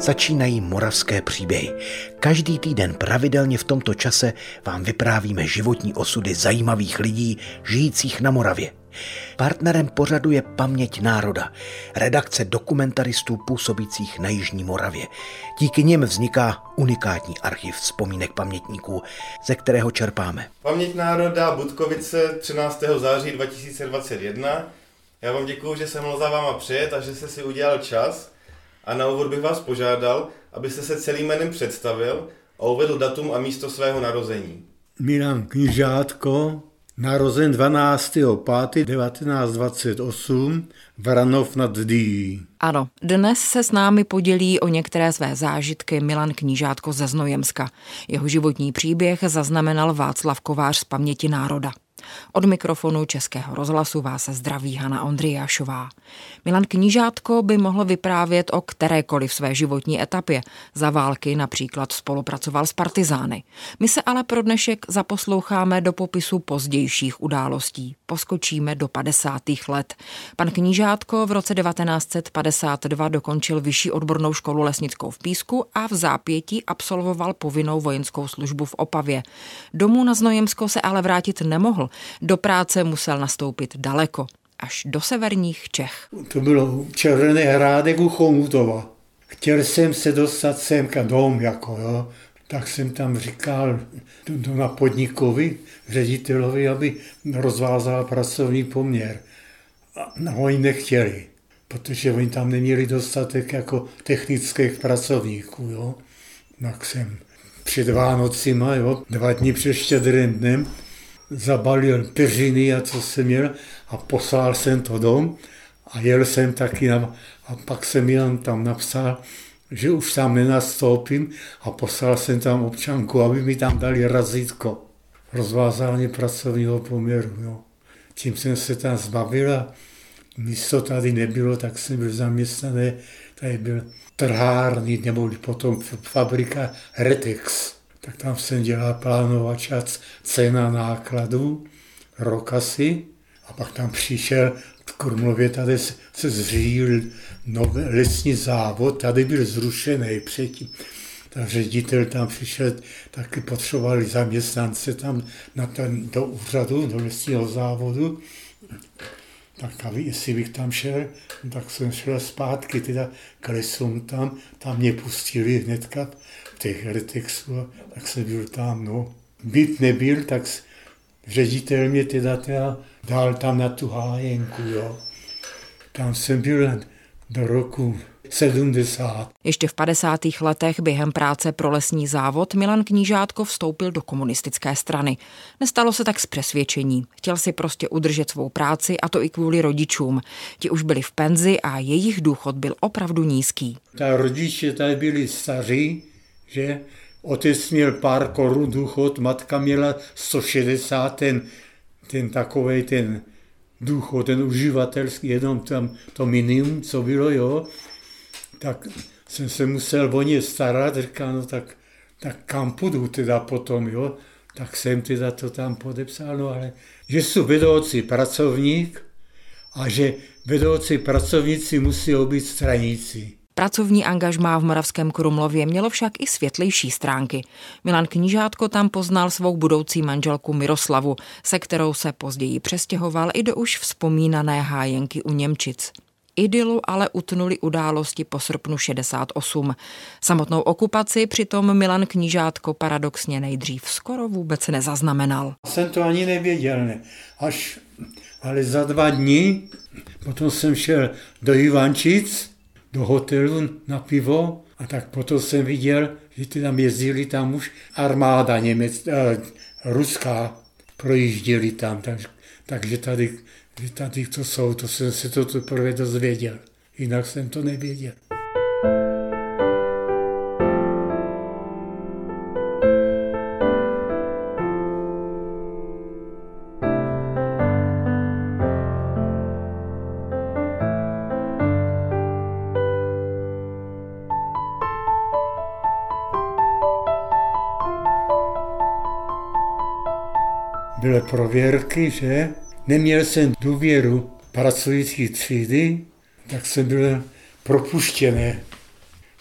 Začínají moravské příběhy. Každý týden pravidelně v tomto čase vám vyprávíme životní osudy zajímavých lidí žijících na Moravě. Partnerem pořadu je Paměť národa, redakce dokumentaristů působících na Jižní Moravě. Díky nim vzniká unikátní archiv vzpomínek pamětníků, ze kterého čerpáme. Paměť národa Budkovice 13. září 2021. Já vám děkuji, že jsem mohl za váma přijet a že jste si udělal čas. A na úvod bych vás požádal, abyste se celým jménem představil a uvedl datum a místo svého narození. Milan Knižátko, narozen 12.5.1928, Vranov nad Dýjí. Ano, dnes se s námi podělí o některé své zážitky Milan Knížátko ze Znojemska. Jeho životní příběh zaznamenal Václav Kovář z paměti národa. Od mikrofonu Českého rozhlasu vás zdraví Hana Ondriášová. Milan Knížátko by mohl vyprávět o kterékoliv své životní etapě. Za války například spolupracoval s partizány. My se ale pro dnešek zaposloucháme do popisu pozdějších událostí. Poskočíme do 50. let. Pan Knížátko v roce 1952 dokončil vyšší odbornou školu lesnickou v Písku a v zápětí absolvoval povinnou vojenskou službu v Opavě. Domů na Znojemsko se ale vrátit nemohl. Do práce musel nastoupit daleko, až do severních Čech. To bylo Červený hrádek u Chomutova. Chtěl jsem se dostat semka dom, jako jo. Tak jsem tam říkal na podnikovi, ředitelovi, aby rozvázal pracovní poměr. A oni nechtěli, protože oni tam neměli dostatek jako technických pracovníků. Jo. Tak jsem před Vánocima, jo, dva dny před štědrým dnem, zabalil peřiny a co jsem měl a poslal jsem to dom a jel jsem taky na, a pak jsem jenom tam napsal, že už tam nenastoupím a poslal jsem tam občanku, aby mi tam dali razítko. Rozvázání pracovního poměru. Jo. Tím jsem se tam zbavil a místo tady nebylo, tak jsem byl zaměstnaný, tady byl trhární, nebo potom fabrika Retex tak tam dělal plánovač a cena nákladů, rok asi, a pak tam přišel v Krumlově, tady se zřídil nový lesní závod, tady byl zrušený předtím. Tak ředitel tam přišel, taky potřebovali zaměstnance tam na ten, do úřadu, do lesního závodu. Tak aby, jestli bych tam šel, tak jsem šel zpátky teda k lesům tam, tam mě pustili hnedka těch retexů, tak jsem byl tam, no. Byt nebyl, tak ředitel mě teda, teda dal tam na tu hájenku, jo. Tam jsem byl do roku 70. Ještě v 50. letech během práce pro lesní závod Milan Knížátko vstoupil do komunistické strany. Nestalo se tak z přesvědčení. Chtěl si prostě udržet svou práci a to i kvůli rodičům. Ti už byli v penzi a jejich důchod byl opravdu nízký. Ta rodiče tady byli staří, že otec měl pár korun důchod, matka měla 160, ten, ten takový ten důchod, ten uživatelský, jenom tam to minimum, co bylo, jo, tak jsem se musel o ně starat, říkal, no tak, tak kam půjdu teda potom, jo, tak jsem teda to tam podepsal, no ale že jsou vedoucí pracovník a že vedoucí pracovníci musí být straníci. Pracovní angažmá v Moravském Krumlově mělo však i světlejší stránky. Milan Knížátko tam poznal svou budoucí manželku Miroslavu, se kterou se později přestěhoval i do už vzpomínané hájenky u Němčic. Idylu ale utnuli události po srpnu 68. Samotnou okupaci přitom Milan Knížátko paradoxně nejdřív skoro vůbec nezaznamenal. Jsem to ani nevěděl, ne. Až, ale za dva dny, potom jsem šel do Ivančic, do hotelu na pivo a tak potom jsem viděl, že ty tam jezdili tam už armáda německá, eh, ruská, projížděli tam, tak, takže tady, tady to jsou, to jsem se to teprve dozvěděl. Jinak jsem to nevěděl. byly prověrky, že neměl jsem důvěru pracující třídy, tak jsem byl propuštěný.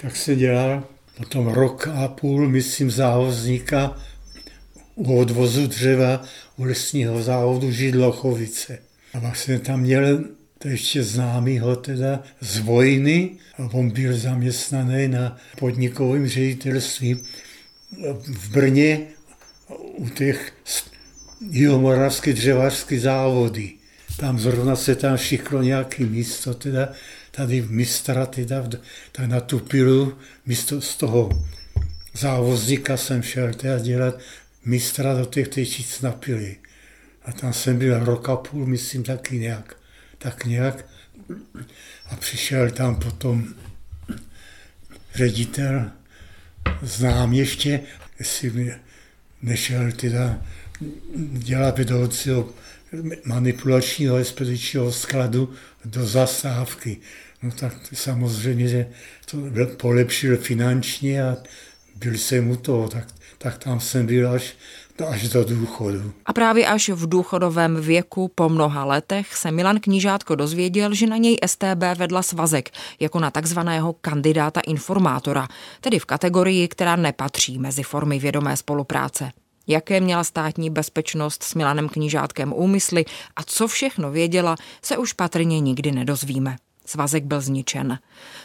tak se dělal potom rok a půl, myslím, závozníka u odvozu dřeva u lesního závodu Židlochovice. A pak jsem tam měl to ještě známýho teda z vojny a on byl zaměstnaný na podnikovém ředitelství v Brně u těch jihomoravské dřevařské závody. Tam zrovna se tam šiklo nějaký místo, teda tady v mistra, teda tak na tu pilu, místo z toho závozníka jsem šel teda dělat mistra do těch tečic na pily. A tam jsem byl rok a půl, myslím, taky nějak. Tak nějak. A přišel tam potom ředitel, znám ještě, jestli nešel teda dělat vedoucího manipulačního expedičního skladu do zastávky. No tak samozřejmě, že to polepšil finančně a byl jsem u toho, tak, tak tam jsem byl až, až do důchodu. A právě až v důchodovém věku po mnoha letech se Milan Knížátko dozvěděl, že na něj STB vedla svazek jako na takzvaného kandidáta informátora, tedy v kategorii, která nepatří mezi formy vědomé spolupráce jaké měla státní bezpečnost s Milanem Knížátkem úmysly a co všechno věděla, se už patrně nikdy nedozvíme. Svazek byl zničen.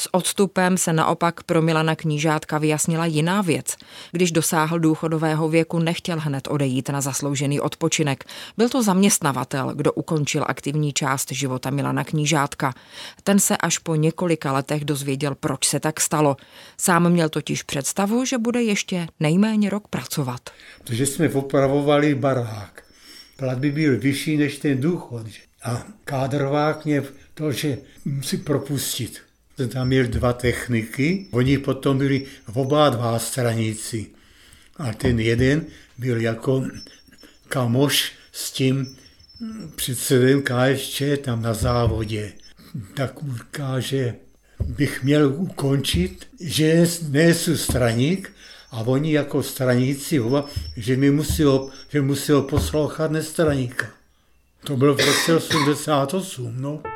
S odstupem se naopak pro Milana Knížátka vyjasnila jiná věc. Když dosáhl důchodového věku, nechtěl hned odejít na zasloužený odpočinek. Byl to zaměstnavatel, kdo ukončil aktivní část života Milana Knížátka. Ten se až po několika letech dozvěděl, proč se tak stalo. Sám měl totiž představu, že bude ještě nejméně rok pracovat. Protože jsme opravovali barák. Plat by byl vyšší než ten důchod. A kádrovák mě to, že musí propustit. Tam měl dva techniky, oni potom byli v oba dva straníci. A ten jeden byl jako kamoš s tím předsedem KSČ tam na závodě. Tak ukáže, bych měl ukončit, že nejsou straník a oni jako straníci, že mi musí, že musí poslouchat nestraníka. To bylo v roce 88, no.